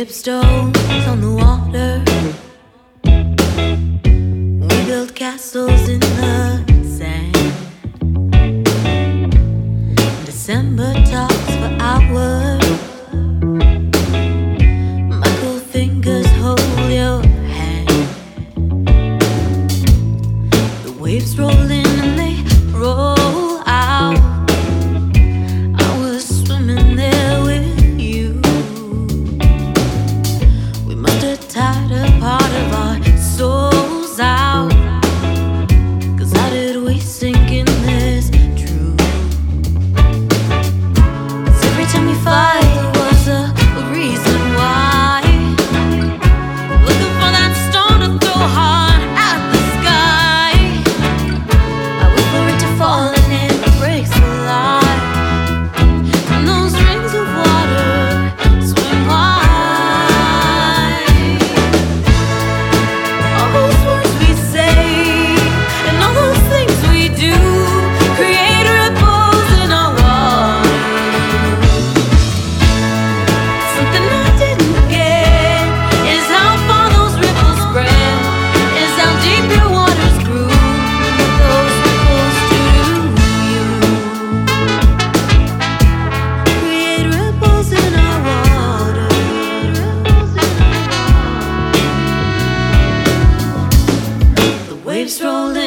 Tipstones on the water. We built castles in the sand. December talk. strolled